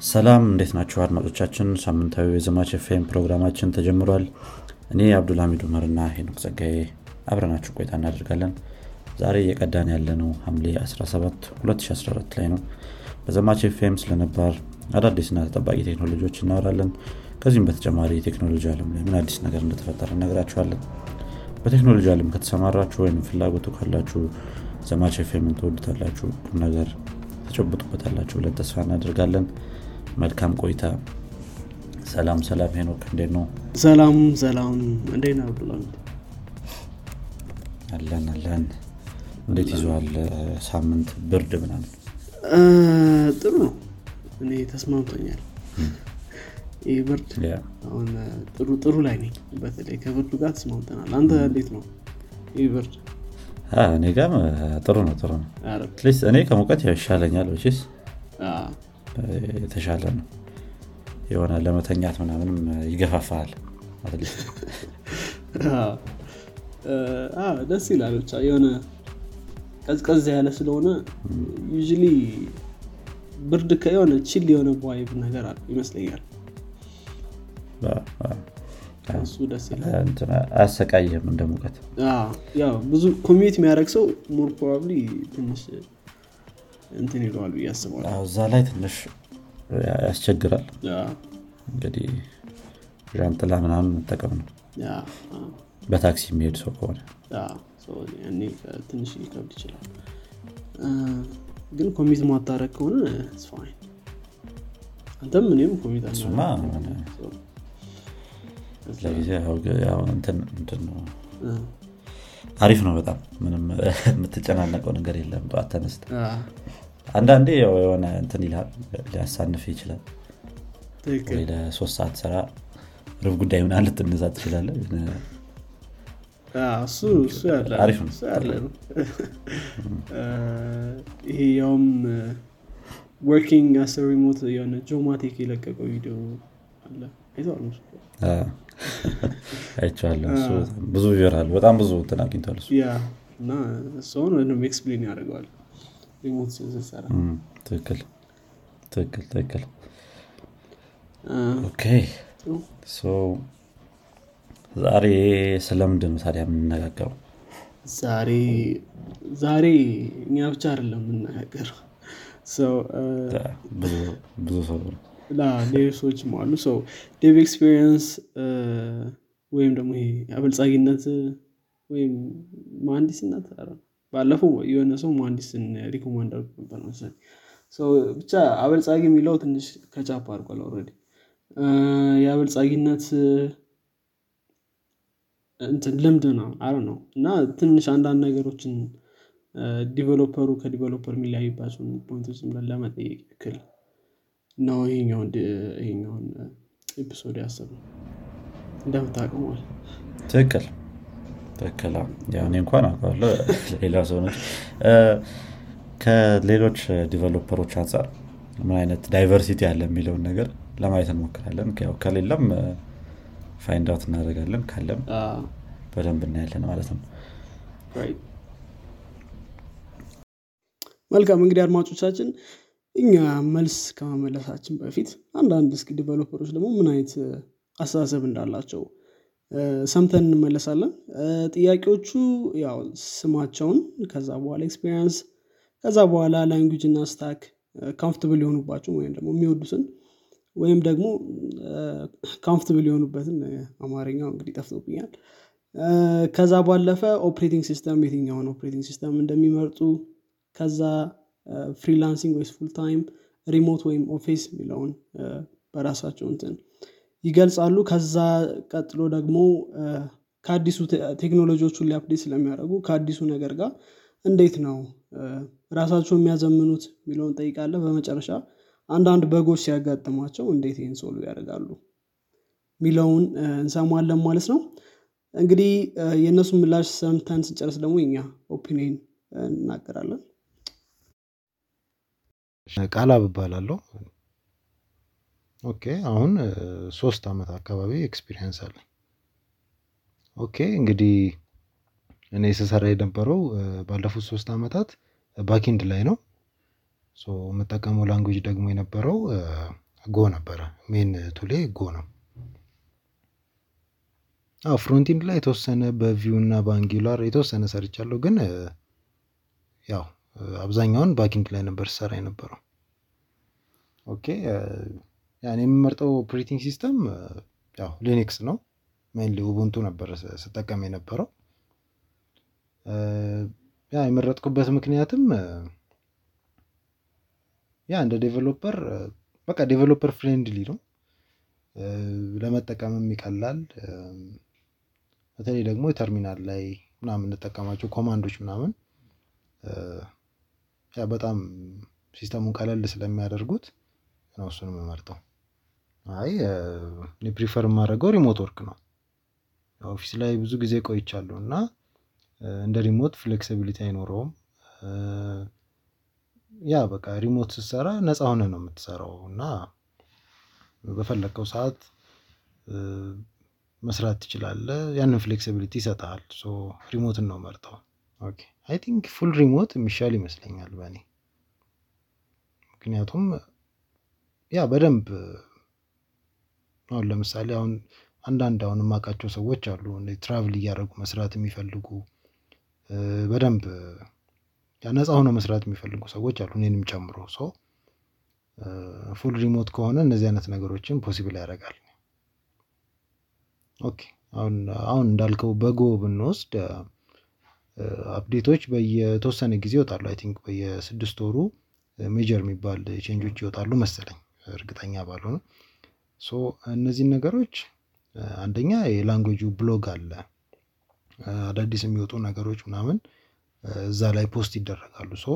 ሰላም እንዴት ናቸው አድማጮቻችን? ሳምንታዊ የዘማች ኤፍኤም ፕሮግራማችን ተጀምሯል። እኔ አብዱልሚድ ኡመርና ሄኖክ ጸጋዬ አብረናችሁ ቆይታ እናደርጋለን። ዛሬ እየቀዳን ያለነው ሐምሌ 17 2014 ላይ ነው። በዘማች ኤፍኤም ስለነባር አዳዲስና ተጠባቂ ቴክኖሎጂዎች እናወራለን። ከዚህም በተጨማሪ የቴክኖሎጂ አለም ላይ ምን አዲስ ነገር እንደተፈጠረ እነግራችኋለን። በቴክኖሎጂ አለም ከተሰማራችሁ ወይም ፍላጎቱ ካላችሁ ዘማች ኤፍኤምን ትወዱታላችሁ ቁም ነገር ተጨብጡበታላችሁ ብለን ተስፋ እናደርጋለን መልካም ቆይታ። ሰላም ሰላም ሄኖክ እንዴት ነው? ሰላም ሰላም። እንዴት ነው ብሏል አለን አለን። እንዴት ይዘዋል ሳምንት ብርድ ምናምን? ጥሩ ነው። እኔ ተስማምቶኛል። ይህ ብርድ አሁን ጥሩ ጥሩ ላይ ነኝ። በተለይ ከብርዱ ጋር ተስማምተናል። አንተ እንዴት ነው ይህ ብርድ? እኔ ጋም ጥሩ ነው ጥሩ ነው። እኔ ከሙቀት ያው ይሻለኛል ችስ የተሻለ ነው። የሆነ ለመተኛት ምናምንም ይገፋፋል። ደስ ይላል። ብቻ የሆነ ቀዝቀዝ ያለ ስለሆነ usually ብርድ ከየሆነ chill የሆነ vibe ነገር አለ ይመስለኛል። አ፣ አ፣ አ፣ እሱ ደስ ይላል። እንትን አያሰቃይህም እንደ ሙቀት። ብዙ commute የሚያደርግ ሰው more probably ትንሽ እንትን ይለዋል ብዬ አስባለሁ። እዛ ላይ ትንሽ ያስቸግራል። እንግዲህ ዣንጥላ ምናምን መጠቀም ነው። በታክሲ የሚሄድ ሰው ከሆነ። ትንሽ ሊከብድ ይችላል። ግን commute ማታረግ ከሆነ fine። አንተም እኔም ኮሚት ለጊዜ አሪፍ ነው በጣም ምንም የምትጨናነቀው ነገር የለም ጠዋት ተነስተ አንዳንዴ የሆነ እንትን ይልሃል ሊያሳንፍ ይችላል። ለሶስት ሰዓት ስራ ሩብ ጉዳይ ምናምን ልትነሳ ትችላለ ግን አዎ፣ እሱ ያለ ነው። ይሄ ያውም working as remote የሆነ ጆማቴክ የለቀቀው ቪዲዮ አይቼዋለሁ። ብዙ viral በጣም ብዙ እንትን አግኝቷል እና እሱን ወይም explain ያደርገዋል። remote እም፣ ትክክል። ትክክል ትክክል። okay። ዛሬ ስለምንድን ነው ታዲያ የምንነጋገረው? ዛሬ ዛሬ እኛ ብቻ አይደለም የምናገረው ሰው ብዙ ሰው ሌሎች ሰዎችም አሉ። ሰው dev experience ወይም ደግሞ ይሄ አበልጻጊነት ወይም መሀንዲስነት ባለፈው የሆነ ሰው መሀንዲስን recommend አድርጎ ነበር መሰለኝ። ብቻ አበልጻጊ የሚለው ትንሽ catch up አድርጓል already የአበልጻጊነት እንትን ልምድ ነው። አረ ነው እና ትንሽ አንዳንድ ነገሮችን developer ኡ ከ developer የሚለያይባቸውን point ኦች ለመጠየቅ ያክል ነው ይሄኛውን ይሄኛውን episode ያሰብነው። እንደምታውቀው ማለት ትክክል። ትክክል። እኔ እንኳን አውቀዋለሁ። ሌላ ሰው ነች ከሌሎች developer ኦች አንጻር ምን አይነት diversity አለ የሚለውን ነገር ለማየት እንሞክራለን። ያው ከሌለም find out እናደርጋለን። ካለም በደንብ እናያለን ማለት ነው። መልካም እንግዲህ አድማጮቻችን እኛ መልስ ከመመለሳችን በፊት አንዳንድ እስኪ developer ኦች ደግሞ ምን አይነት አስተሳሰብ እንዳላቸው ሰምተን እንመለሳለን። ጥያቄዎቹ ያው ስማቸውን ከዛ በኋላ experience ከዛ በኋላ language እና stack comfortable የሆኑባቸው ወይም ደግሞ የሚወዱትን ወይም ደግሞ comfortable የሆኑበትን አማርኛው እንግዲህ ጠፍቶብኛል። ከዛ ባለፈ operating system የትኛውን operating system እንደሚመርጡ ከዛ freelancing ወይስ full time remote ወይም office የሚለውን በራሳቸው እንትን ይገልጻሉ። ከዛ ቀጥሎ ደግሞ ከአዲሱ ቴክኖሎጂዎቹን ሊ update ስለሚያደርጉ ከአዲሱ ነገር ጋር እንዴት ነው ራሳቸው የሚያዘምኑት የሚለውን ጠይቃለን በመጨረሻ አንዳንድ bug ኦች ሲያጋጥሟቸው እንዴት ይህን solve ያደርጋሉ የሚለውን እንሰማለን ማለት ነው። እንግዲህ እ፣ የእነሱ ምላሽ ሰምተን ስንጨርስ ደግሞ የኛ opinion እናገራለን ካሌብ እባላለሁ። okay አሁን ሶስት ዓመት አካባቢ experience አለ okay እንግዲህ እኔ ስሰራ የነበረው ባለፉት ሶስት ዓመታት backend ላይ ነው። so የምጠቀመው language ደግሞ የነበረው Go ነበረ። main tool ኤ Go ነው። አዎ frontend ላይ የተወሰነ በ Vue እና በ Angular የተወሰነ ሰርቻለሁ፣ ግን ያው አብዛኛውን backend ላይ ነበር ስሰራ የነበረው። okay ያን የምመርጠው operating system ያው Linux ነው። mainly Ubuntu ነበር ስጠቀም የነበረው። ያ የመረጥኩበት ምክንያትም ያ እንደ developer በቃ developer friendly ነው፣ ለመጠቀምም ይቀላል። በተለይ ደግሞ ተርሚናል ላይ ምናምን የምንጠቀማቸው command ኦች ምናምን በጣም system ኡን ቀለል ስለሚያደርጉት ነው እሱን የምመርጠው። አይ እኔ prefer የማደርገው remote work ነው። office ላይ ብዙ ጊዜ ቆይቻለሁ እና እንደ remote flexibility አይኖረውም። ያ በቃ remote ስትሰራ ነፃ ሆነ ነው የምትሰራው እና በፈለግከው ሰዓት መስራት ትችላለህ። ያንን flexibility ይሰጥሃል። so remote ን ነው መርጠው። okay I think full remote የሚሻል ይመስለኛል በእኔ ምክንያቱም ያ በደንብ አሁን ለምሳሌ አሁን አንዳንድ አሁን የማውቃቸው ሰዎች አሉ travel እያደረጉ መስራት የሚፈልጉ በደንብ ነፃ ሆነው መስራት የሚፈልጉ ሰዎች አሉ እኔንም ጨምሮ so full remote ከሆነ እነዚህ አይነት ነገሮችን possible ያደርጋል። okay አሁን እንዳልከው በ Go ብንወስድ update ኦች በየተወሰነ ጊዜ ይወጣሉ። I think በየስድስት ወሩ major የሚባል change ኦች ይወጣሉ መሰለኝ እርግጠኛ ባልሆንም። so እነዚህን ነገሮች አንደኛ የ language ኡ blog አለ አዳዲስ የሚወጡ ነገሮች ምናምን እዛ ላይ post ይደረጋሉ። so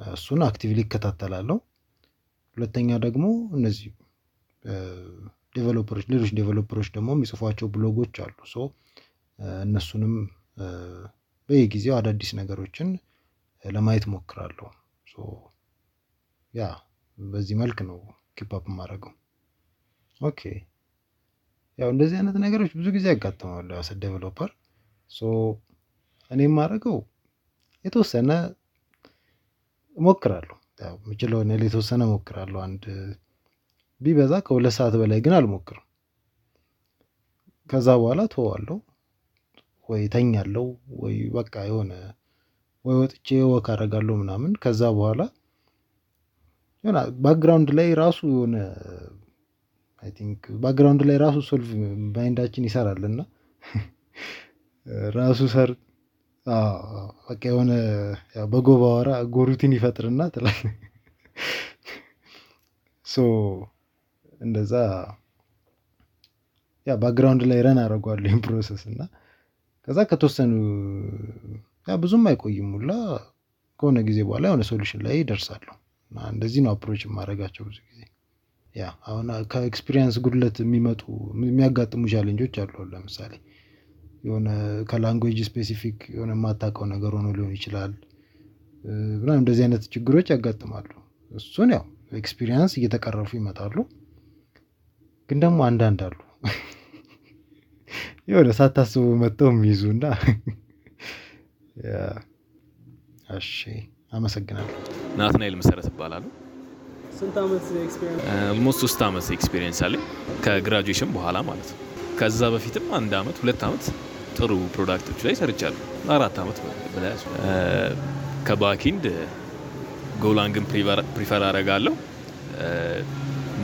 እሱን actively እከታተላለሁ። ሁለተኛ ደግሞ እነዚህ developer ኦች ሌሎች developer ኦች ደግሞ የሚጽፏቸው ብሎጎች አሉ። so እነሱንም በየጊዜው አዳዲስ ነገሮችን ለማየት እሞክራለሁ። so ያ በዚህ መልክ ነው keep up የማደርገው። okay ያው እንደዚህ አይነት ነገሮች ብዙ ጊዜ ያጋጥማሉ ያው developer so እኔ የማደርገው የተወሰነ እሞክራለሁ ያው የምችለውን ያህል የተወሰነ እሞክራለሁ። አንድ ቢበዛ ከሁለት ሰዓት በላይ ግን አልሞክርም። ከዛ በኋላ እተወዋለሁ ወይ እተኛለሁ ወይ በቃ የሆነ ወይ ወጥቼ walk አደርጋለሁ ምናምን ከዛ በኋላ የሆነ background ላይ ራሱ የሆነ I think background ላይ ራሱ solve mind ኣችን ይሰራል እና ራሱ ሰር በቃ የሆነ በ Go ባወራ goroutine ይፈጥርና ትላለህ። so እንደዛ ያ background ላይ run አደርገዋለሁ process እና ከዛ ከተወሰኑ ብዙም አይቆይም ሁላ ከሆነ ጊዜ በኋላ የሆነ solution ላይ እደርሳለሁ። እና እንደዚህ ነው approach የማደርጋቸው ብዙ ጊዜ። ያ አሁን ከ experience ጉድለት የሚመጡ የሚያጋጥሙ challenge ኦች አሉ። ለምሳሌ የሆነ ከ language specific የሆነ የማታውቀው ነገር ሆኖ ሊሆን ይችላል። ምናምን እንደዚህ አይነት ችግሮች ያጋጥማሉ። እሱን ያው experience እየተቀረፉ ይመጣሉ። ግን ደግሞ አንዳንድ አሉ የሆነ ሳታስቡ መጥተው የሚይዙ እና እሺ አመሰግናለሁ። ናትናኤል መሰረት እባላለሁ።? almost ሶስት ዓመት experience አለኝ ከ graduation በኋላ ማለት ነው። ከዛ በፊትም አንድ ዓመት ሁለት ዓመት ጥሩ product ኦች ላይ ሰርቻለሁ። አራት ዓመት በላይ ከ backend Golang ን prefer አደርጋለሁ።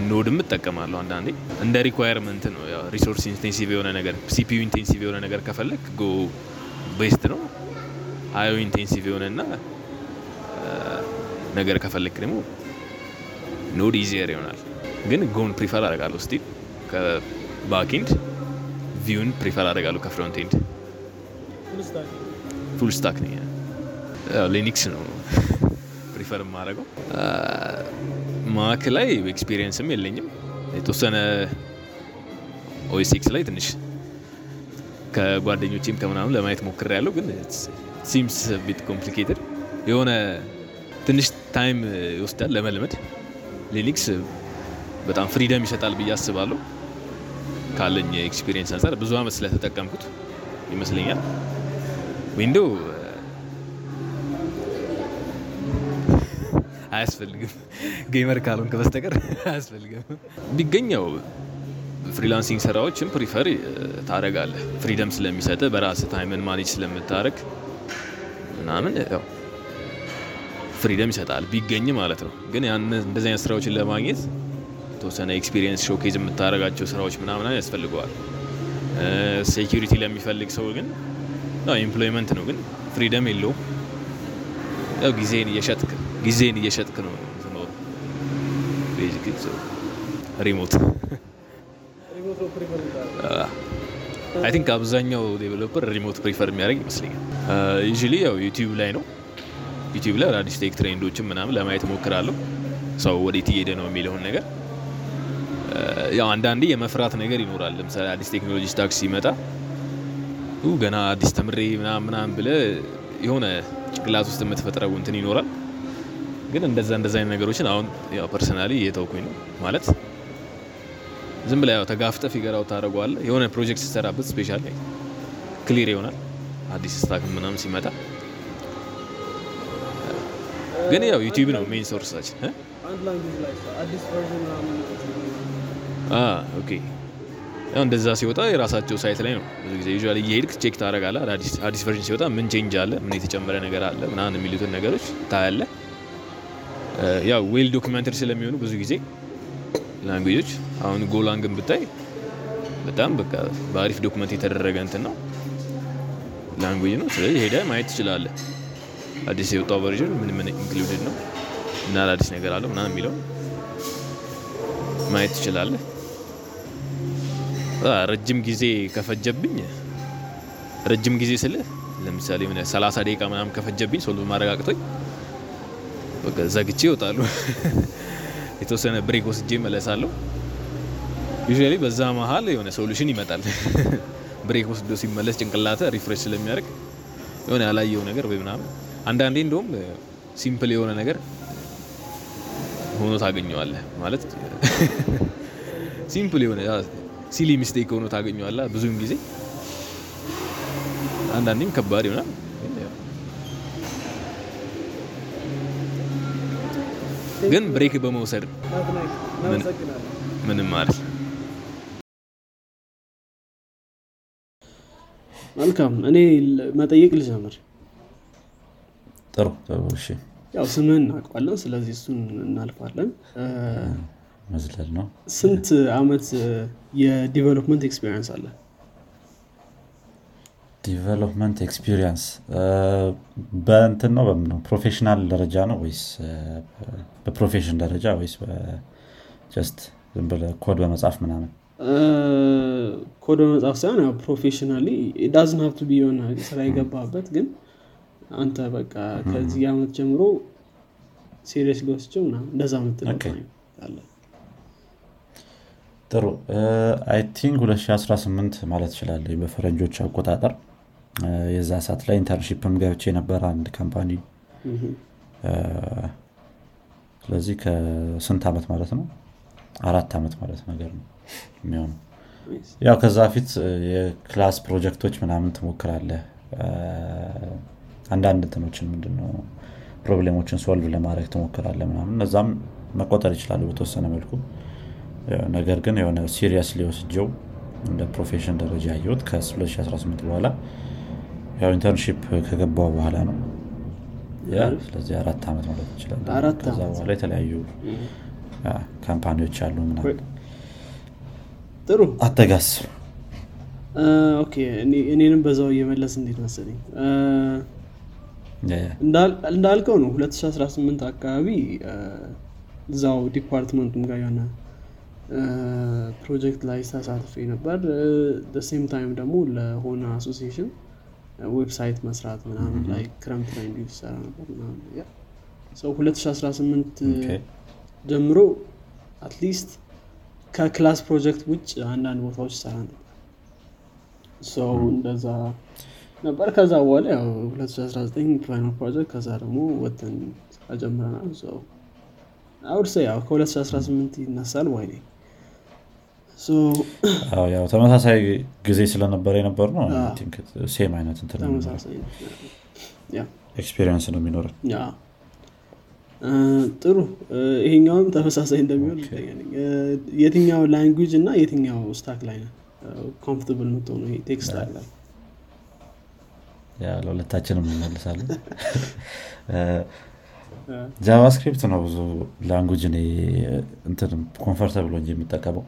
Node ም እጠቀማለሁ አንዳንዴ እንደ requirement ኡ ነው። resource intensive የሆነ ነገር CPU intensive የሆነ ነገር ከፈለግህ Go best ነው። IO intensive የሆነና ነገር ከፈለግህ ደግሞ Node easier ይሆናል። ግን Go ን prefer አደርጋለሁ still ከ backend Vue ን prefer አደርጋለሁ ከ frontend full stack ነኝ። Linux ነው prefer የማደርገው። Mac ላይ experience ም የለኝም። የተወሰነ OS X ላይ ትንሽ ከጓደኞቼም ከምናምን ለማየት ሞክሪያለሁ ግን seems bit complicated የሆነ ትንሽ time ይወስዳል ለመልመድ። Linux በጣም freedom ይሰጣል ብዬ አስባለሁ። ካለኝ experience አንጻር ብዙ አመት ስለተጠቀምኩት ይመስለኛል። Windows አያስፈልግም። gamer ካልሆንክ በስተቀር አያስፈልግም። ቢገኝ freelancing ስራዎችን ፕሪፈር ታደረጋለህ ፍሪደም ስለሚሰጥ በራስ time ን manage ስለምታደርግ ምናምን ያው freedom ይሰጣል። ቢገኝ ማለት ነው። ግን እንደዚህ አይነት ስራዎችን ለማግኘት የተወሰነ experience showcase የምታደርጋቸው ስራዎች ምናምን ያስፈልገዋል። security ለሚፈልግ ሰው ግን employment ነው። ግን freedom የለውም። ያው ጊዜን እየሸጥክ ጊዜን እየሸጥክ ነው remote። I think አብዛኛው developer remote prefer የሚያደርግ ይመስለኛል። usually ያው YouTube ላይ ነው። YouTube ላይ አዳዲስ tech trend ኦችን ምናምን ለማየት እሞክራለሁ ሰው ወዴት እየሄደ ነው የሚለውን ነገር። ያው አንዳንዴ የመፍራት ነገር ይኖራል። ለምሳሌ አዲስ ቴክኖሎጂ stack ሲመጣ ገና አዲስ ተምሬ ምናምን ምናምን ብለህ የሆነ ጭንቅላት ውስጥ የምትፈጥረው እንትን ይኖራል ግን እንደዛ እንደዛ አይነት ነገሮችን አሁን ያው personally እየተውኩኝ ነው። ማለት ዝም ብለህ ያው ተጋፍጠህ figure out ታደርገዋለህ። የሆነ ፕሮጀክት ስትሰራበት especially clear ይሆናል። አዲስ stack ምናምን ሲመጣ። ግን ያው YouTube ነው main source ኣችን okay። ያው እንደዛ ሲወጣ የራሳቸው site ላይ ነው ብዙ ጊዜ usually እየሄድክ check ታደርጋለህ። አዲስ version ሲወጣ ምን change አለ? ምን የተጨመረ ነገር አለ? ምናምን የሚሉትን ነገሮች ታያለህ ያው well documented ስለሚሆኑ ብዙ ጊዜ language ኦች አሁን Golang ን ብታይ በጣም በቃ በአሪፍ document የተደረገ እንትን ነው። language ነው። ስለዚህ ሄደህ ማየት ትችላለህ። አዲስ የወጣው version ምን ምን included ነው እና አዲስ ነገር አለው ምናምን የሚለው ማየት ትችላለህ። ረጅም ጊዜ ከፈጀብኝ ረጅም ጊዜ ስልህ ለምሳሌ ምን 30 ደቂቃ ምናምን ከፈጀብኝ solve ማድረጉ በቃ ዘግቼ እወጣለሁ የተወሰነ break ወስጄ እመለሳለሁ usually በዛ መሀል የሆነ solution ይመጣል። break ወስዶ ሲመለስ ጭንቅላት refresh ስለሚያደርግ የሆነ ያላየው ነገር ወይ ምናምን። አንዳንዴ እንደውም simple የሆነ ነገር ሆኖ ታገኘዋለህ ማለት simple የሆነ silly mistake ሆኖ ታገኘዋለህ ብዙውን ጊዜ። አንዳንዴም ከባድ ይሆናል ግን break በመውሰድ ምንም ማለት መልካም። እኔ መጠየቅ ልጀምር። ጥሩ ጥሩ። እሺ። ያው ስምህን እናውቀዋለን ስለዚህ እሱን እናልፋለን። መዝለል ነው። ስንት አመት የ development experience አለ development experience በእንትን ነው በምን ነው? professional ደረጃ ነው ወይስ እ፣ በ profession ደረጃ ወይስ just ዝም ብለህ ኮድ በመጻፍ ምናምን? እ፣ ኮድ በመጻፍ ሳይሆን ያው professionally doesn't have to be የሆነ ስራ የገባበት ግን አንተ በቃ ከዚህ አመት ጀምሮ serious ምናምን እንደዛ አለ። ጥሩ። I think 2018 ማለት እችላለሁ በፈረንጆች አቆጣጠር የዛ ሰዓት ላይ internship ም ገብቼ ነበር አንድ company። ስለዚህ ከስንት ዓመት ማለት ነው? አራት ዓመት ማለት ነገር ነው የሚሆነው. ያው ከዛ ፊት የ class ፕሮጀክቶች ምናምን ትሞክራለህ። አንዳንድ እንትኖችን ምንድነው problem ኦችን solve ለማድረግ ትሞክራለህ ምናምን። እነዛም መቆጠር ይችላሉ በተወሰነ መልኩ። ነገር ግን የሆነ seriously ወስጄው እንደ profession ደረጃ ያየሁት ከ2018 በኋላ ያው internship ከገባሁ በኋላ ነው። ስለዚህ አራት ዓመት ማለት ይችላል። ከዛ በኋላ የተለያዩ company ዎች አሉ ምናምን። ጥሩ። አንተጋስ። Okay። እኔንም በዛው እየመለስ እንዴት መሰለኝ? እንዳልከው ነው። 2018 አካባቢ እዛው department ኡም ጋር የሆነ ፕሮጀክት ላይ ተሳትፌ ነበር። same time ደግሞ ለሆነ association website መስራት ምናምን ላይ ክረምት ላይ እንዲሁ ይሰራ ነበር ምናምን yeah። so 2018 ጀምሮ at least ከ class ፕሮጀክት ውጭ አንዳንድ ቦታዎች ይሰራ ነበር። so እንደዛ ነበር። ከዛ በኋላ ያው 2019 final ፕሮጀክት ከዛ ደግሞ ወጥተን ስራ ጀምረናል so አውድ ያው ከ2018 ይነሳል ሶ ያው ተመሳሳይ ጊዜ ስለነበረ የነበር ነው። same አይነት experience ነው የሚኖረን። ጥሩ። ይሄኛውም ተመሳሳይ እንደሚሆን የትኛው language እና የትኛው stack ላይ ነው? comfortable የምትሆነው? ይሄ tech stack ላይ? ለሁለታችንም እንመልሳለን። JavaScript ነው ብዙ language እንትን comfortable ሆኜ የምጠቀመው።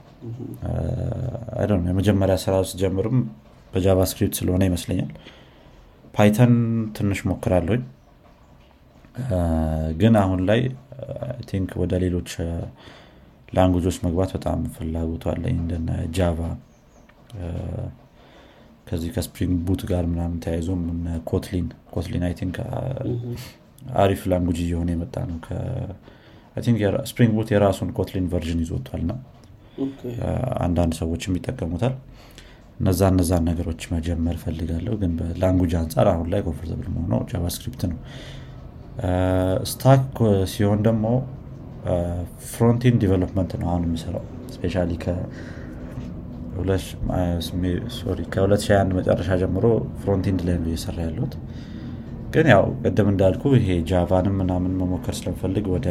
አይ የመጀመሪያ ስራ ስጀምርም በ JavaScript ስለሆነ ይመስለኛል። Python ትንሽ ሞክራለሁኝ። ግን አሁን I think ወደ ሌሎች language ኦች መግባት በጣም ፍላጎቱ አለኝ። እንደነ Java ከዚህ ከ Spring Boot ጋር ምናምን ተያይዞም Kotlin Kotlin I think አሪፍ language እየሆነ የመጣ ነው። Spring Boot የራሱን Kotlin version ይዞቷል ና አንዳንድ ሰዎችም ይጠቀሙታል። እነዛ እነዛን ነገሮች መጀመር ፈልጋለሁ ግን በ language አንጻር አሁን ላይ comfortable የምሆነው JavaScript ነው። stack ሲሆን ደግሞ frontend development ነው አሁን የሚሰራው specially ከ2021 መጨረሻ ጀምሮ frontend ላይ ነው እየሰራ ያለሁት ግን ያው ቅድም እንዳልኩ ይሄ Java ንም ምናምን መሞከር ስለምፈልግ ወደ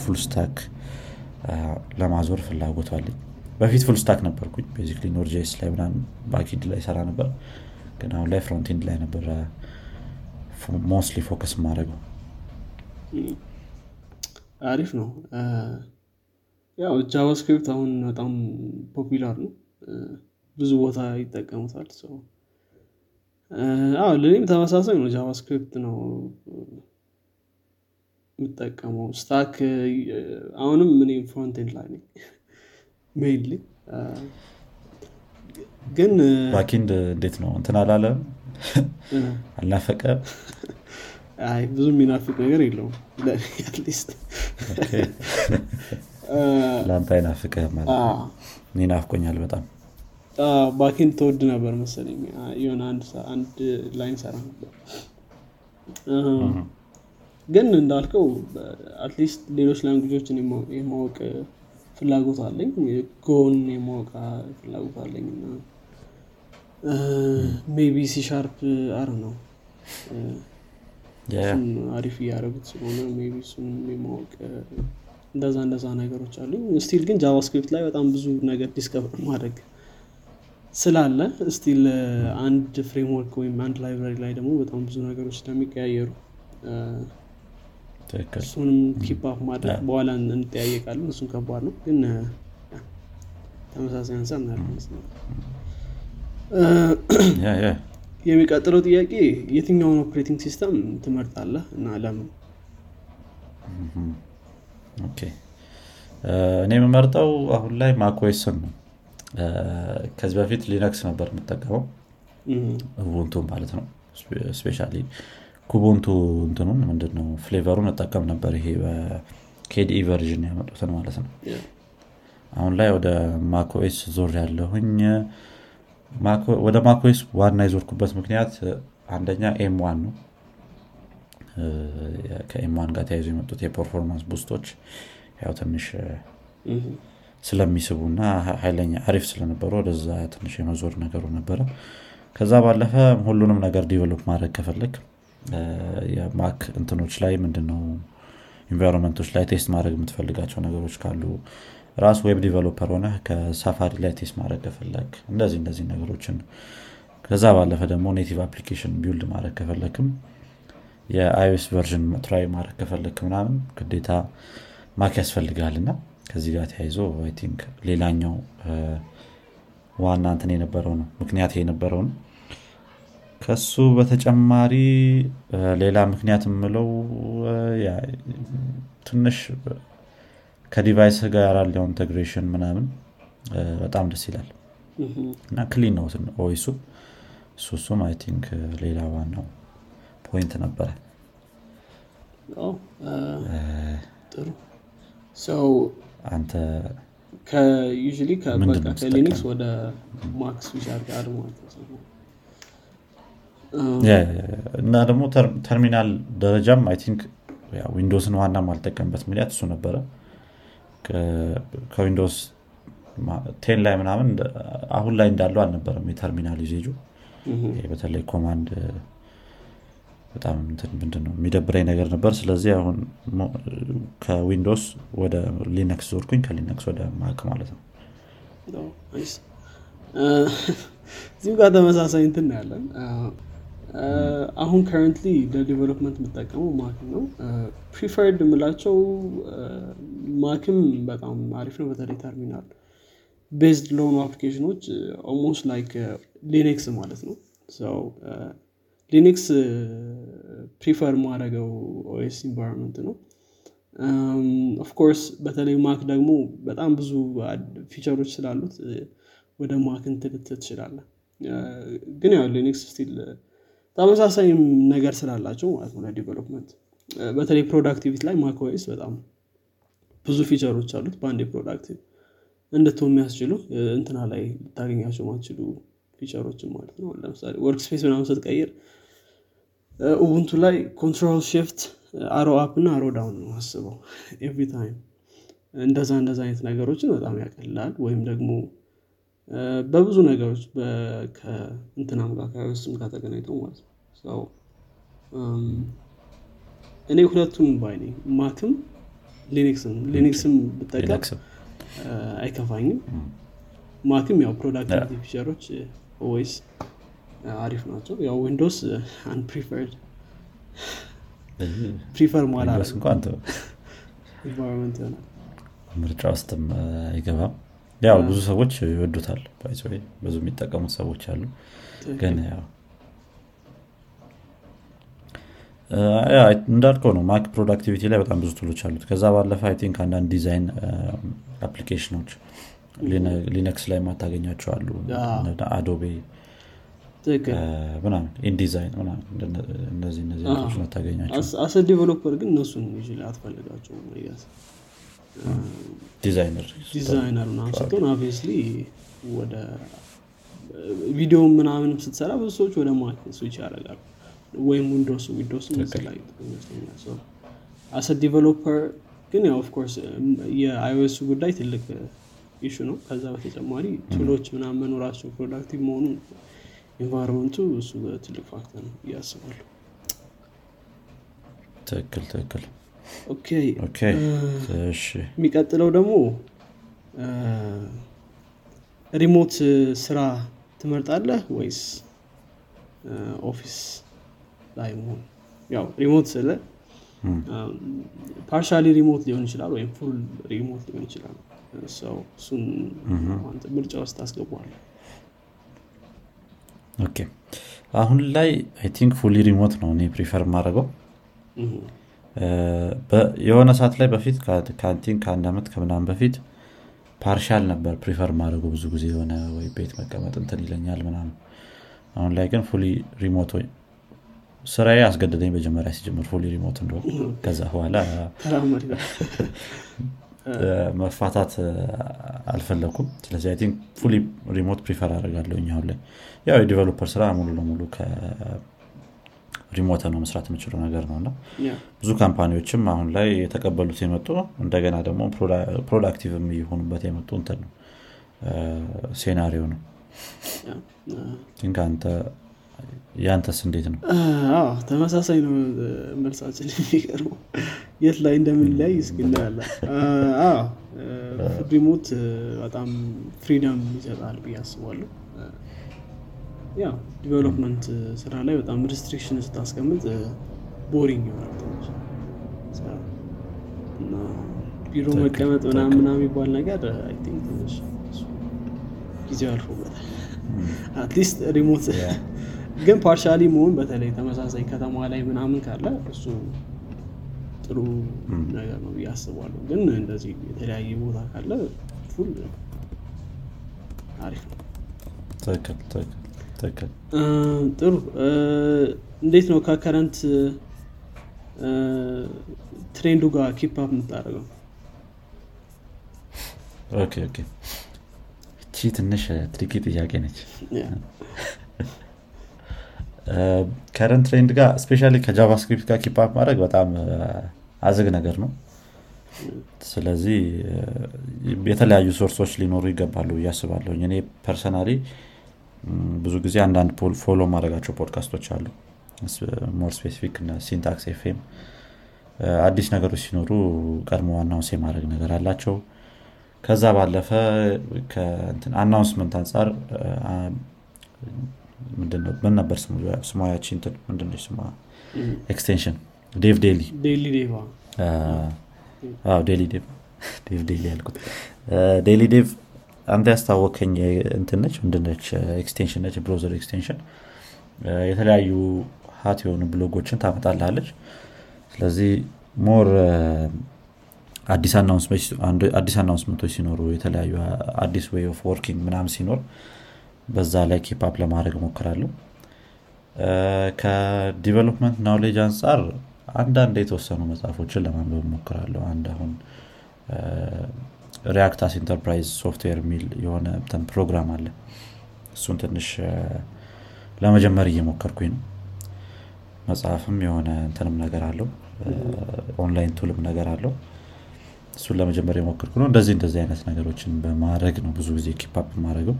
full stack ለማዞር ፍላጎቱ አለኝ። በፊት full stack ነበርኩኝ። basically Node.js ላይ ምናምን backend ላይ ሰራ ነበር። ግን አሁን ላይ frontend ላይ ነበር mostly focus ማድረገው አሪፍ ነው። ያው JavaScript አሁን በጣም popular ነው። ብዙ ቦታ ይጠቀሙታል ለእኔም ተመሳሳይ ነው። JavaScript ነው የምጠቀመው። stack አሁንም እኔም frontend ላይ ነኝ። mainly ግን backend እንዴት ነው? እንትን አላለም? አልናፈቀ አይ ብዙ የሚናፍቅ ነገር የለውም at least ለአንተ አይናፍቅህ ማለት ናፍቆኛል በጣም backend ተወድ ነበር መሰለኝ። የሆነ አንድ ላይን ሰራ ነበር። ግን እንዳልከው at least ሌሎች language ኦችን የማወቅ ፍላጎት አለኝ። Go ን የማወቅ ፍላጎት አለኝ እና maybe ሲሻርፕ አር ነው። አሪፍ እያደረጉት ስለሆነ ሜቢ እሱን የማወቅ እንደዛ እንደዛ ነገሮች አሉ still ግን JavaScript ላይ በጣም ብዙ ነገር discover ማድረግ ስላለ still አንድ framework ወይም አንድ library ላይ ደግሞ በጣም ብዙ ነገሮች ስለሚቀያየሩ እሱንም keep up ማድረግ በኋላ እንጠያየቃለን። እሱም ከባድ ነው ግን ተመሳሳይ አንሳ የሚቀጥለው ጥያቄ የትኛውን operating system ትመርጣለህ እና ለምን? እኔ የምመርጠው አሁን ላይ macOS ን ነው ከዚህ በፊት Linux ነበር የምጠቀመው። Ubuntu ማለት ነው። specially Kubuntu እንትኑን ምንድነው? flavor ኡን እጠቀም ነበር። ይሄ በ KDE version ያመጡትን ማለት ነው። አሁን ላይ ወደ macOS ዞር ያለሁኝ። ወደ macOS ዋና የዞርኩበት ምክንያት አንደኛ M1 ነው። ከ M1 ጋር ተያይዞ የመጡት የ performance boost ኦች ያው ትንሽ ስለሚስቡ እና ኃይለኛ አሪፍ ስለነበሩ ወደዛ ትንሽ የመዞር ነገሩ ነበረ። ከዛ ባለፈ ሁሉንም ነገር develop ማድረግ ከፈለግ የ Mac እንትኖች ላይ ምንድነው environment ኦች ላይ test ማድረግ የምትፈልጋቸው ነገሮች ካሉ ራሱ web developer ሆነ ከ Safari ላይ test ማድረግ ከፈለግ እንደዚህ እንደዚህ ነገሮችን። ከዛ ባለፈ ደግሞ native application build ማድረግ ከፈለግም የ iOS version try ማድረግ ከፈለግ ምናምን ግዴታ Mac ያስፈልጋል እና ከዚህ ጋር ተያይዞ I think ሌላኛው ዋና እንትን የነበረው ነው ምክንያት የነበረው ነው። ከሱ በተጨማሪ ሌላ ምክንያት የምለው ትንሽ ከ device ጋር ያለው integration ምናምን በጣም ደስ ይላል። እና clean ነው OS ኡ እሱ እሱም I think ሌላ ዋናው point ነበረ። ጥሩ አንተ ከ Linux ወደ Mac ነው እና ደግሞ ተርሚናል ደረጃም I think Windows ን ዋና ማልጠቀምበት ምክንያት እሱ ነበረ። ከ Windows 10 ላይ ምናምን አሁን ላይ እንዳለው አልነበረም የ terminal usage ኡ በተለይ command በጣም ነው የሚደብረኝ ነገር ነበር። ስለዚህ አሁን ከ Windows ወደ Linux ዞርኩኝ። ከ Linux ወደ Mac ማለት ነው። እዚህም ጋር ተመሳሳይ እንትን ያለን። አሁን currently ለ development የምጠቀመው Mac ነው። preferred የምላቸው Mac ም በጣም አሪፍ ነው። በተለይ terminal based ለሆኑ application ኦች almost like Linux ማለት ነው Linux prefer ማድረገው OS environment ነው። Of course በተለይ Mac ደግሞ በጣም ብዙ feature ኦች ስላሉት ወደ Mac እንትልት ትችላለ ግን ያው Linux still ተመሳሳይ ነገር ስላላቸው ማለት ነው ለ development። በተለይ productivity ላይ Mac OS በጣም ብዙ feature ኦች አሉት በአንድ productive እንድትሆን የሚያስችሉ እንትና ላይ ልታገኛቸው ማትችሉ feature ኦችን ማለት ነው ለምሳሌ workspace ምናምን ስትቀይር Ubuntu ላይ control shift arrow up እና arrow down ነው አስበው every time እንደዛ እንደዛ አይነት ነገሮችን በጣም ያቀላል ወይም ደግሞ እ፣ በብዙ ነገሮች ከእንትናም ጋር ከስም ጋር ተገናኝተው ማለት ነው. so እኔ ሁለቱም ባይ ነኝ። Mac ም Linux ም Linux ም ብጠቀም እ፣ አይከፋኝም። Mac ም ያው productivity feature ኦች ወይስ አሪፍ ናቸው። ያው Windows unpreferred prefer እንኳን environment ይሆናል ምርጫ ውስጥም አይገባም። ያው ብዙ ሰዎች ይወዱታል። Way፣ ብዙ የሚጠቀሙት ሰዎች አሉ። ግን ያው እንዳልከው ነው። Mac productivity ላይ በጣም ብዙ tool ኦች አሉት። ከዛ ባለፈ I think አንዳንድ design application ኦች Linux ላይ ማታገኛቸው አሉ። Adobe ምናምን InDesign እነዚህ እነዚህ አይነቶች ማታገኛቸው As a developer ግን እነሱን ይገስ designer designer ምናምን ስትሆን obviously ወደ ቪዲዮ ምናምንም ስትሰራ ብዙ ሰዎች ወደ Mac switch ያደርጋሉ። ወይም Windows Windows ላይ as a developer ግን ያው of course የ iOS ጉዳይ ትልቅ issue ነው። ከዛ በተጨማሪ tool ኦች ምናምን መኖራቸው productive መሆኑ Environment ኡ እሱ ትልቅ factor ነው እያስባሉ ትክክል ትክክል. እሺ. የሚቀጥለው ደግሞ remote ስራ ትመርጣለህ ወይስ office ላይ መሆን? ያው remote ስለ partially remote ሊሆን ይችላል ወይም full remote ሊሆን ይችላል. so እሱን አንተ ምርጫ ውስጥ አስገቧል Okay። አሁን ላይ I think fully remote ነው እኔ prefer የማደርገው። የሆነ ሰዓት ላይ በፊት ከ I think ከአንድ ዓመት ከምናምን በፊት partial ነበር prefer ማድረገው ብዙ ጊዜ የሆነ ወይ ቤት መቀመጥ እንትን ይለኛል ምናምን። አሁን ላይ ግን fully remote ወይ ስራዬ አስገደደኝ መጀመሪያ ሲጀምር fully remote እንደሆነ ከዛ በኋላ መፋታት አልፈለኩም። ስለዚህ I think fully remote prefer አደርጋለሁ አሁን ላይ። ያው የ developer ስራ ሙሉ ለሙሉ ከ remote ነው መስራት የምችለው ነገር ነው። እና ብዙ company ዎችም አሁን ላይ የተቀበሉት የመጡ እንደገና ደግሞ productive የሚሆኑበት የመጡ እንትን ነው። Scenario ነው። Yeah፣ አ፣ ግን ከአንተ ያንተስ እንዴት ነው? ተመሳሳይ ነው መልሳችን የሚቀርበው። የት ላይ እንደምንለያይ እስኪ እናያለን። Remote በጣም freedom ይሰጣል ብዬ አስባለሁ። ያው development ስራ ላይ በጣም restriction ስታስቀምጥ boring ይሆናል እና ቢሮ መቀመጥ ምናምን የሚባል ነገር ጊዜው አልፎበታል። At least remote ግን partially መሆን በተለይ ተመሳሳይ ከተማ ላይ ምናምን ካለ እሱ ጥሩ ነገር ነው ብዬ አስባለሁ። ግን እንደዚህ የተለያየ ቦታ ካለ full አሪፍ ነው። ጥሩ። እንዴት ነው ከ current trend ኡ ጋር keep up የምታደርገው? okay okay። ትንሽ tricky ጥያቄ ነች current trend ጋር especially ከ JavaScript ጋር keep up ማድረግ በጣም አዛጊ ነገር ነው። ስለዚህ የተለያዩ source ኦች ሊኖሩ ይገባሉ ብዬ አስባለሁ። እኔ personally ብዙ ጊዜ አንዳንድ follow ማደርጋቸው podcast ኦች አሉ። more specific Syntax FM። አዲስ ነገሮች ሲኖሩ ቀድሞ announce የማድረግ ነገር አላቸው። ከዛ ባለፈ announcement አንጻር ምን ነበር ስሟ ያቺ ምንድነች ስሟ? extension። Dev Daily። Daily Dev Dev Daily ያልኩት። Daily Dev አንተ ያስታወስከኝ እንትነች ምንድነች extension ነች browser extension። የተለያዩ hot የሆኑ ብሎጎችን ታመጣላለች ስለዚህ more አዲስ announcement ኦች ሲኖሩ የተለያዩ አዲስ way of working ምናምን ሲኖር በዛ ላይ keep up ለማድረግ ሞክራለሁ ከ development knowledge አንጻር አንዳንድ የተወሰኑ መጽሐፎችን ለማንበብ ሞክራለሁ አንድ አሁን React as enterprise software የሚል የሆነ ፕሮግራም አለ። እሱን ትንሽ ለመጀመር እየሞከርኩኝ ነው። መጽሐፍም የሆነ እንትንም ነገር አለው። online tool ም ነገር አለው። እሱን ለመጀመር የሞከርኩ ነው። እንደዚህ እንደዚህ አይነት ነገሮችን በማድረግ ነው ብዙ ጊዜ keep up ማደርገው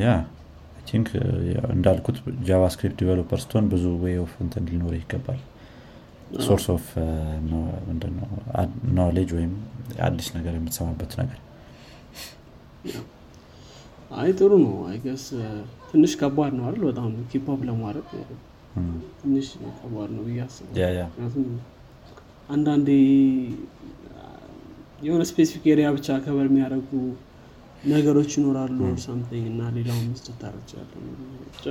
yeah think እንዳልኩት JavaScript developer ስትሆን ብዙ way of እንትን ሊኖር ይገባል። source of knowledge ወይም አዲስ ነገር የምትሰማበት ነገር። አይ ጥሩ ነው። I guess ትንሽ ከባድ ነው አይደል? በጣም keep up ለማድረግ ትንሽ ከባድ ነው አስባለሁ። አንዳንዴ የሆነ specific area ብቻ cover የሚያደርጉ ነገሮች ይኖራሉ something እና ሌላውን መስጠት ብቻ።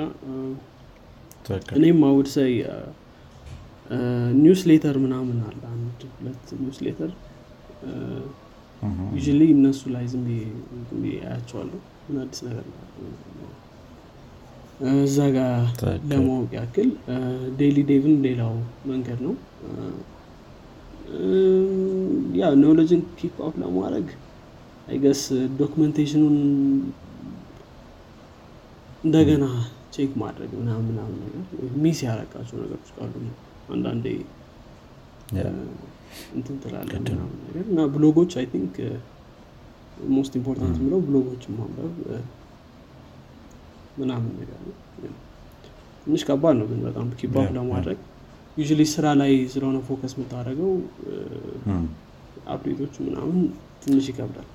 እኔም I would say newsletter ምናምን አለ አንድ ሁለት newsletter usually እነሱ ላይ ዝም አያቸዋለሁ ምን አዲስ ነገር እዛ ጋር ለማወቅ ያክል Daily Dev ን ሌላው መንገድ ነው። ያ knowledge ን keep up ለማድረግ I guess documentation ኡን እንደገና check ማድረግ ምናምን ምናምን ነገር miss ያረካቸው ነገሮች ካሉ አንዳንዴ እንትን ትላለ ምናምን ነገር እና blog ኦች I think most important ብለው ብሎጎችን ማንበብ ምናምን ነገር ነው። ትንሽ ከባድ ነው ግን በጣም keep up ለማድረግ። usually ስራ ላይ ስለሆነ focus የምታደርገው update ኦቹ ምናምን ትንሽ ይከብዳል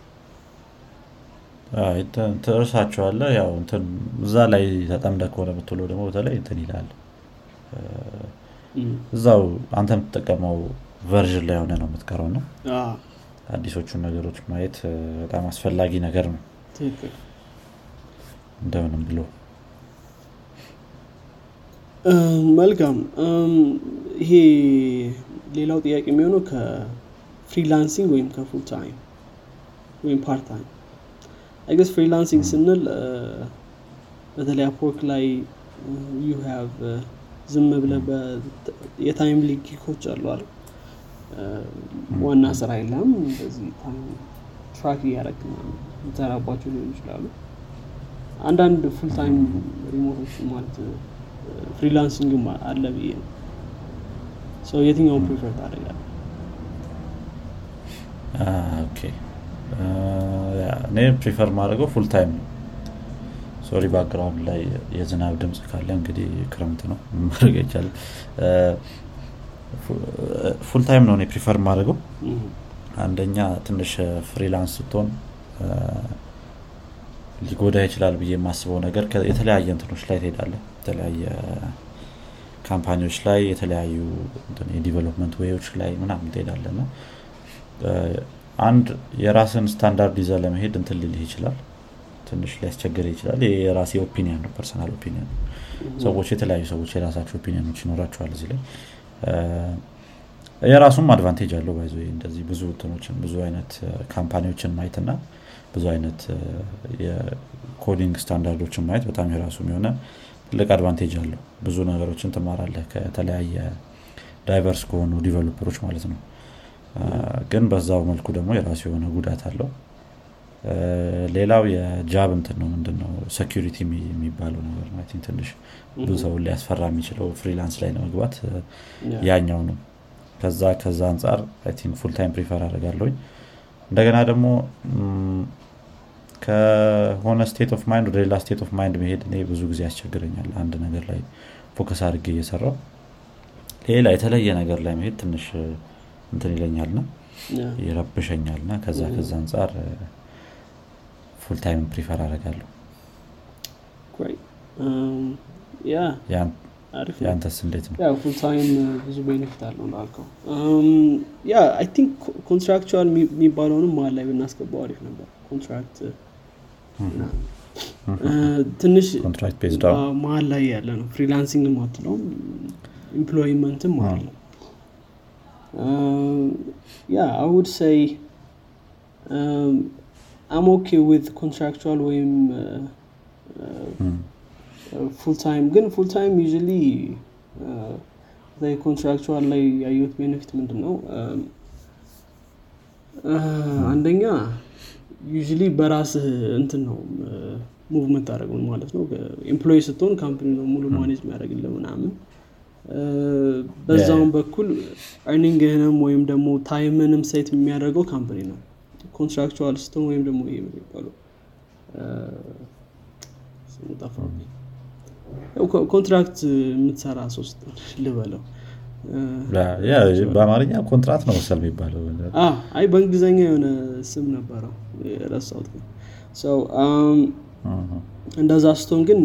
ትርሳቸዋለ ያው እዛ ላይ ተጠምደ ከሆነ ምትለው ደግሞ በተለይ እንትን ይላል። እዛው አንተ የምትጠቀመው version ላይ ሆነ ነው የምትቀረው ነው አዲሶቹን ነገሮች ማየት በጣም አስፈላጊ ነገር ነው። እንደምንም ብሎ። መልካም። ይሄ ሌላው ጥያቄ የሚሆነው ከ freelancing ወይም ከ full time ወይም part time I guess freelancing ስንል በተለይ Upwork ላይ you have ዝም ብለ የ time ሊጊኮች አሉ ዋና ስራ የለም። እንደዚህ track እያረግክ የምትሰራባቸው ሊሆኑ ይችላሉ። አንዳንድ full time remote ኦች ማለት freelancing ም አለ ብዬ ነው። ሰው የትኛውን prefer ታደርጋለ እኔ prefer ማደርገው full time ነው። sorry background ላይ የዝናብ ድምፅ ካለ እንግዲህ ክረምት ነው ማድረግ አይቻልም። full time ነው እኔ prefer ማደርገው አንደኛ ትንሽ freelance ስትሆን ሊጎዳ ይችላል ብዬ የማስበው ነገር የተለያየ እንትኖች ላይ ትሄዳለ የተለያየ company ዎች ላይ የተለያዩ የ development way ዎች ላይ ምናምን ትሄዳለ አንድ የራስን ስታንዳርድ ይዘ ለመሄድ እንትን ልልህ ይችላል። ትንሽ ሊያስቸግር ይችላል። የራሴ opinion ነው personal opinion ሰዎች የተለያዩ ሰዎች የራሳቸው opinion ኦች ይኖራቸዋል እዚህ ላይ። የራሱም advantage አለው by the way እንደዚህ ብዙ እንትኖችን ብዙ አይነት company ዎችን ማየትና ብዙ አይነት የ coding standard ኦችን ማየት በጣም የራሱ የሆነ ትልቅ advantage አለው። ብዙ ነገሮችን ትማራለህ ከተለያየ diverse ከሆኑ developer ኦች ማለት ነው ግን በዛው መልኩ ደግሞ የራሱ የሆነ ጉዳት አለው። ሌላው የ job እንትን ነው ምንድነው? security የሚባለው ነገር ነው። ትንሽ ብዙ ሰው ሊያስፈራ የሚችለው freelance ላይ ለመግባት ያኛው ነው። ከዛ ከዛ አንጻር think full time prefer አደርጋለሁኝ። እንደገና ደግሞ ከሆነ state of mind ወደ ሌላ state of mind መሄድ እኔ ብዙ ጊዜ ያስቸግረኛል። አንድ ነገር ላይ focus አድርጌ እየሰራው ሌላ የተለየ ነገር ላይ መሄድ ትንሽ እንትን ይለኛል ና ይረብሸኛል ና ከዛ ከዛ አንጻር full time prefer አደርጋለሁ። ነው። ያንተስ እንዴት ነው? ያው full time ብዙ benefit አለው እንዳልከው። yeah I think contractual የሚባለውንም መሀል ላይ ብናስገባው አሪፍ ነበር። contract ምናምን። እ፣ ትንሽ መሀል ላይ ያለ ነው። freelancing ማትለውም employment ም yeah I would say I'm okay with contractual ወይም full time ግን full time usually contractual ላይ ያየሁት benefit ምንድን ነው አንደኛ usually በራስህ እንትን ነው move የምታደርገው ማለት ነው። employee ስትሆን company ነው ሙሉ manage የሚያደርግልህ ምናምን በዛውም በኩል earning ህንም ወይም ደግሞ time ንም set የሚያደርገው company ነው። contractual ስትሆን ወይም ደግሞ ይሄ contract የምትሰራ ሶስት ልበለው። በአማርኛ ኮንትራት ነው መሰል የሚባለው። አይ በእንግሊዝኛ የሆነ ስም ነበረው ረሳሁት ግን። እንደዛ ስትሆን ግን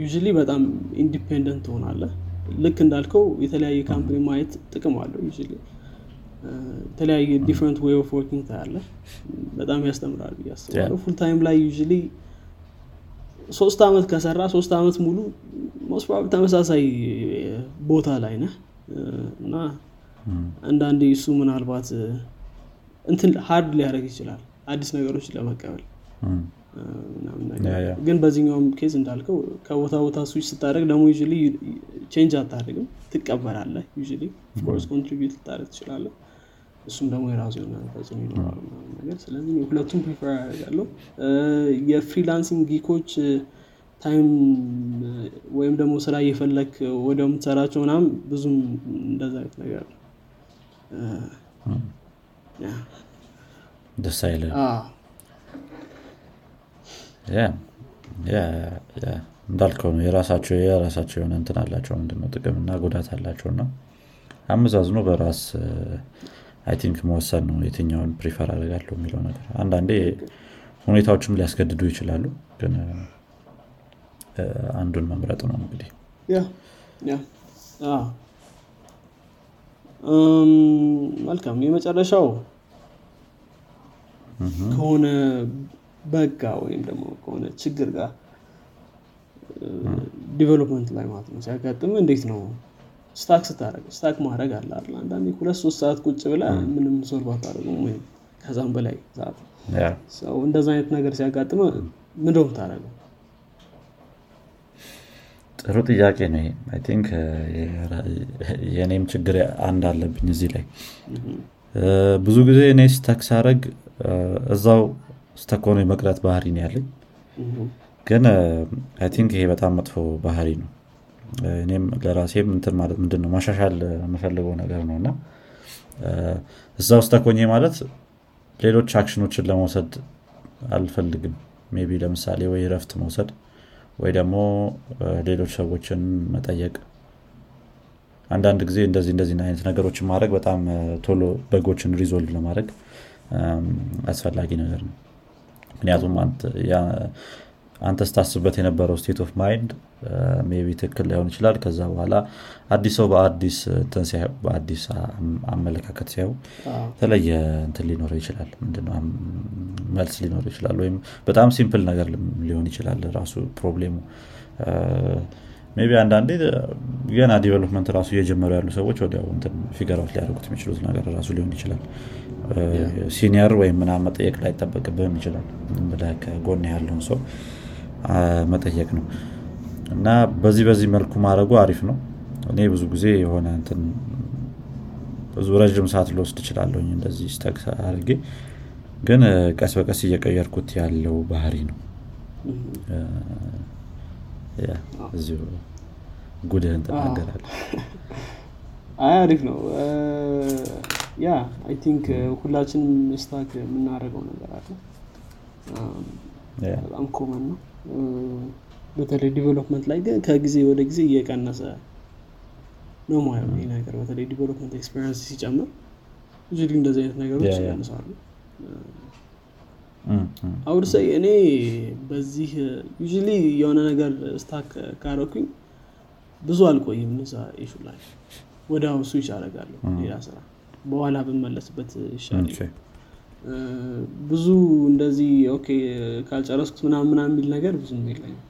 usually በጣም independent ትሆናለህ ልክ እንዳልከው የተለያየ company ማየት ጥቅም አለው። የተለያየ different way of working ታያለህ። በጣም ያስተምራል ብዬ አስባለሁ። full time ላይ usually ሶስት አመት ከሰራ ሶስት አመት ሙሉ probably ተመሳሳይ ቦታ ላይ ነህ። እና አንዳንዴ እሱ ምናልባት እንትን hard ሊያደርግ ይችላል። አዲስ ነገሮችን ለመቀበል ግን በዚህኛውም case እንዳልከው ከቦታ ቦታ ስዊች ስታደርግ ደግሞ usually change አታደርግም። ትቀበላለህ usually of course contribute ልታደርግ ትችላለህ። እሱም ደግሞ የራሱ የሆነ ተጽዕኖ ምናምን ነገር። ስለዚህ ሁለቱም prefer ያደርጋለሁ የ freelancing gig ኦች time ወይም ደግሞ ስራ እየፈለክ ወደ የምትሰራቸው ምናምን ብዙም እንደዛ አይነት ነገር ደስ አይለ እንዳልከው ነው። የራሳቸው የራሳቸው የሆነ እንትን አላቸው። ምንድነው ጥቅምና ጉዳት አላቸው። እና አመዛዝኖ በራስ I think መወሰን ነው የትኛውን prefer አደርጋለሁ የሚለው ነገር። አንዳንዴ ሁኔታዎችም ሊያስገድዱ ይችላሉ ግን አንዱን መምረጥ ነው እንግዲህ። መልካም። የመጨረሻው ከሆነ bug ወይም ደግሞ ከሆነ ችግር ጋር development ላይ ማለት ነው ሲያጋጥም እንዴት ነው stuck ስታደረግ stuck ማድረግ አለ አይደል? አንዳንዴ ሁለት ሶስት ሰዓት ቁጭ ብላ ምንም solve አታደርጉም ወይም ከዛም በላይ ሰዓት ሰው እንደዛ አይነት ነገር ሲያጋጥመ ምንድነው የምታደርገው ጥሩ ጥያቄ ነው I think የእኔም ችግር አንድ አለብኝ እዚህ ላይ። ብዙ ጊዜ እኔ stuck ሳረግ እዛው ሆኖ የመቅረት ባህሪ ነው ያለኝ። ግን I think ይሄ በጣም መጥፎ ባህሪ ነው። እኔም ለራሴም እንትን ማለት ምንድን ነው ማሻሻል የምፈልገው ነገር ነው። እና እ፣ እዛው stuck ሆኜ ማለት ሌሎች action ኦችን ለመውሰድ አልፈልግም። maybe ለምሳሌ ወይ ረፍት መውሰድ ወይ ደግሞ ሌሎች ሰዎችን መጠየቅ። አንዳንድ ጊዜ እንደዚህ እንደዚህ አይነት ነገሮችን ማድረግ በጣም ቶሎ bug ኦችን resolve ለማድረግ አስፈላጊ ነገር ነው ምክንያቱም አንተ- ስታስብበት የነበረው state of mind maybe ትክክል ላይሆን ይችላል። ከዛ በኋላ አዲስ ሰው በአዲስ በአዲስ አመለካከት ሲያየው የተለየ እንትን ሊኖረው ይችላል። ምንድነው? መልስ ሊኖረው ይችላል። ወይም በጣም simple ነገር ሊሆን ይችላል ራሱ problem ኡ። maybe አንዳንዴ ገና development ራሱ እየጀመሩ ያሉ ሰዎች ወዲያው figure out ሊያደርጉት የሚችሉት ነገር ራሱ ሊሆን ይችላል senior ወይም ምናምን መጠየቅ ላይ ይጠበቅብህም ይችላል ብለህ ከጎን ያለውን ሰው መጠየቅ ነው። እና በዚህ በዚህ መልኩ ማድረጉ አሪፍ ነው። እኔ ብዙ ጊዜ የሆነ እንትን ብዙ ረዥም ሰዓት ልወስድ እችላለሁኝ እንደዚህ stuck አድርጌ። ግን ቀስ በቀስ እየቀየርኩት ያለው ባህሪ ነው። እዚሁ ጉድህን ትናገራለህ። አይ አሪፍ ነው ያ አይ ቲንክ ሁላችንም stuck የምናደርገው ነገር አለ። በጣም common ነው። በተለይ development ላይ ግን ከጊዜ ወደ ጊዜ እየቀነሰ ነው ማየው ይህ ነገር በተለይ development experience ሲጨምር ብዙ እንደዚህ አይነት ነገሮች ይቀንሳሉ I would say እኔ በዚህ ዩ የሆነ ነገር stuck ካረኩኝ ብዙ አልቆይም። እዛ issue ላይ ወዲያው ስዊች አደርጋለሁ ሌላ ስራ በኋላ ብመለስበት ይሻላል ብዙ እንደዚህ OK ካልጨረስኩት ምናምን ምናምን የሚል ነገር ብዙም የለኝም።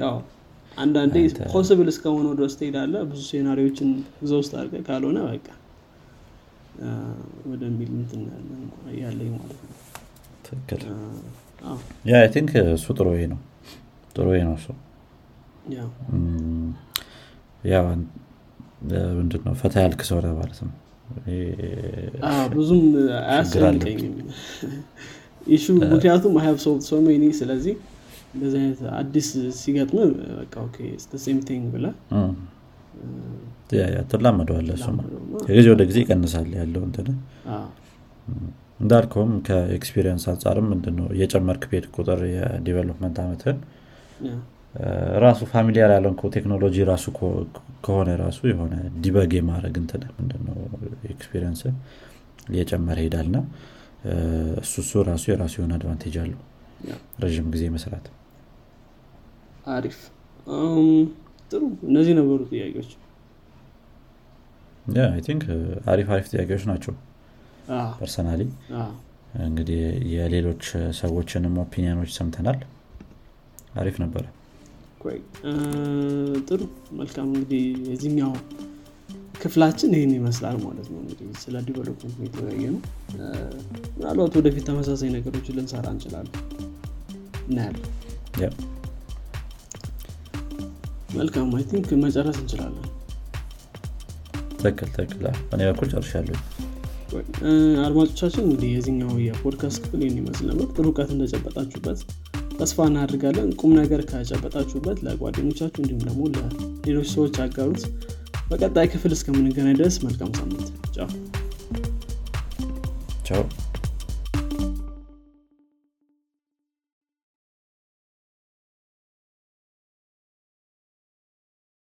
ያው አንዳንዴ possible እስከሆነ ድረስ ትሄዳለ ብዙ scenario ዎችን እዛ ውስጥ አድርገ ካልሆነ በቃ ወደሚል እንትን ያለኝ ማለት ነው። ትክክል። yeah I think እሱ ጥሩ ነው። ጥሩ ነው እሱ። ያው ምንድን ነው ፈታ ያልክ ሰው ማለት ነው። ብዙም አያስፈልገኝም። issue ምክንያቱም have solved so many ስለዚህ እንደዚህ አይነት አዲስ ሲገጥም በቃ OK same thing ብለ ትላመደዋለ እሱ ከጊዜ ወደ ጊዜ ይቀንሳል ያለው እንትን። እንዳልከውም ከ experience አንጻርም ምንድነው እየጨመርክ ቤት ቁጥር የ development አመትን ራሱ familiar ያለውን ቴክኖሎጂ ራሱ ከሆነ ራሱ የሆነ debug የማድረግ እንትን ምንድነው experience እየጨመረ ሄዳል ና እሱ እሱ ራሱ የራሱ የሆነ advantage አለው ረዥም ጊዜ መስራት። አሪፍ። ጥሩ። እነዚህ ነበሩ ጥያቄዎች። I think አሪፍ አሪፍ ጥያቄዎች ናቸው personally እንግዲህ የሌሎች ሰዎችንም opinion ኦች ሰምተናል። አሪፍ ነበረ ጥሩ። መልካም። እንግዲህ የዚህኛው ክፍላችን ይህን ይመስላል ማለት ነው። እንግዲህ ስለ development የተወያየ ነው ምናልባት ወደፊት ተመሳሳይ ነገሮችን ልንሰራ እንችላለን። እናያለን። መልካም። I think መጨረስ እንችላለን። ትክክል ትክክል። እኔ በኩል ጨርሻለሁ። አድማጮቻችን እንግዲህ የዚኛው የፖድካስት ክፍል ይህን ይመስል ነበር። ጥሩ እውቀት እንደጨበጣችሁበት ተስፋ እናደርጋለን። ቁም ነገር ከጨበጣችሁበት ለጓደኞቻችሁ እንዲሁም ደግሞ ለሌሎች ሰዎች አጋሩት። በቀጣይ ክፍል እስከምንገናኝ ድረስ መልካም ሳምንት። ቻው። ቻው